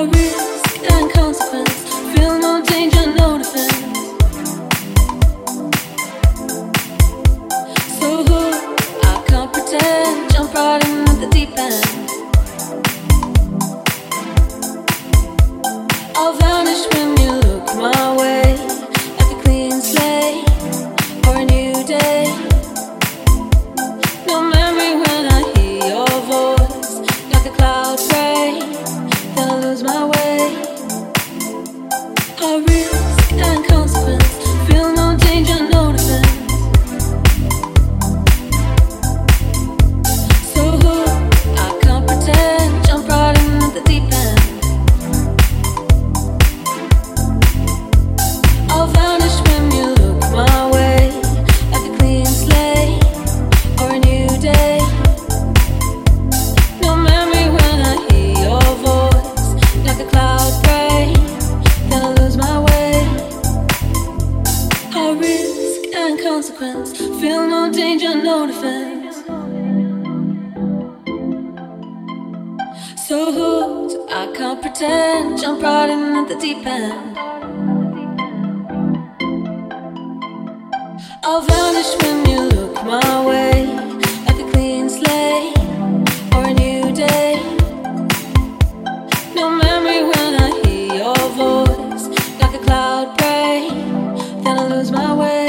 A A risk consequence. Feel no danger, no defense. So hooked, I can't pretend. Jump right in at the deep end. I'll vanish when you look my way. Like a clean slate or a new day. No memory when I hear your voice. Like a cloud break, then I lose my way.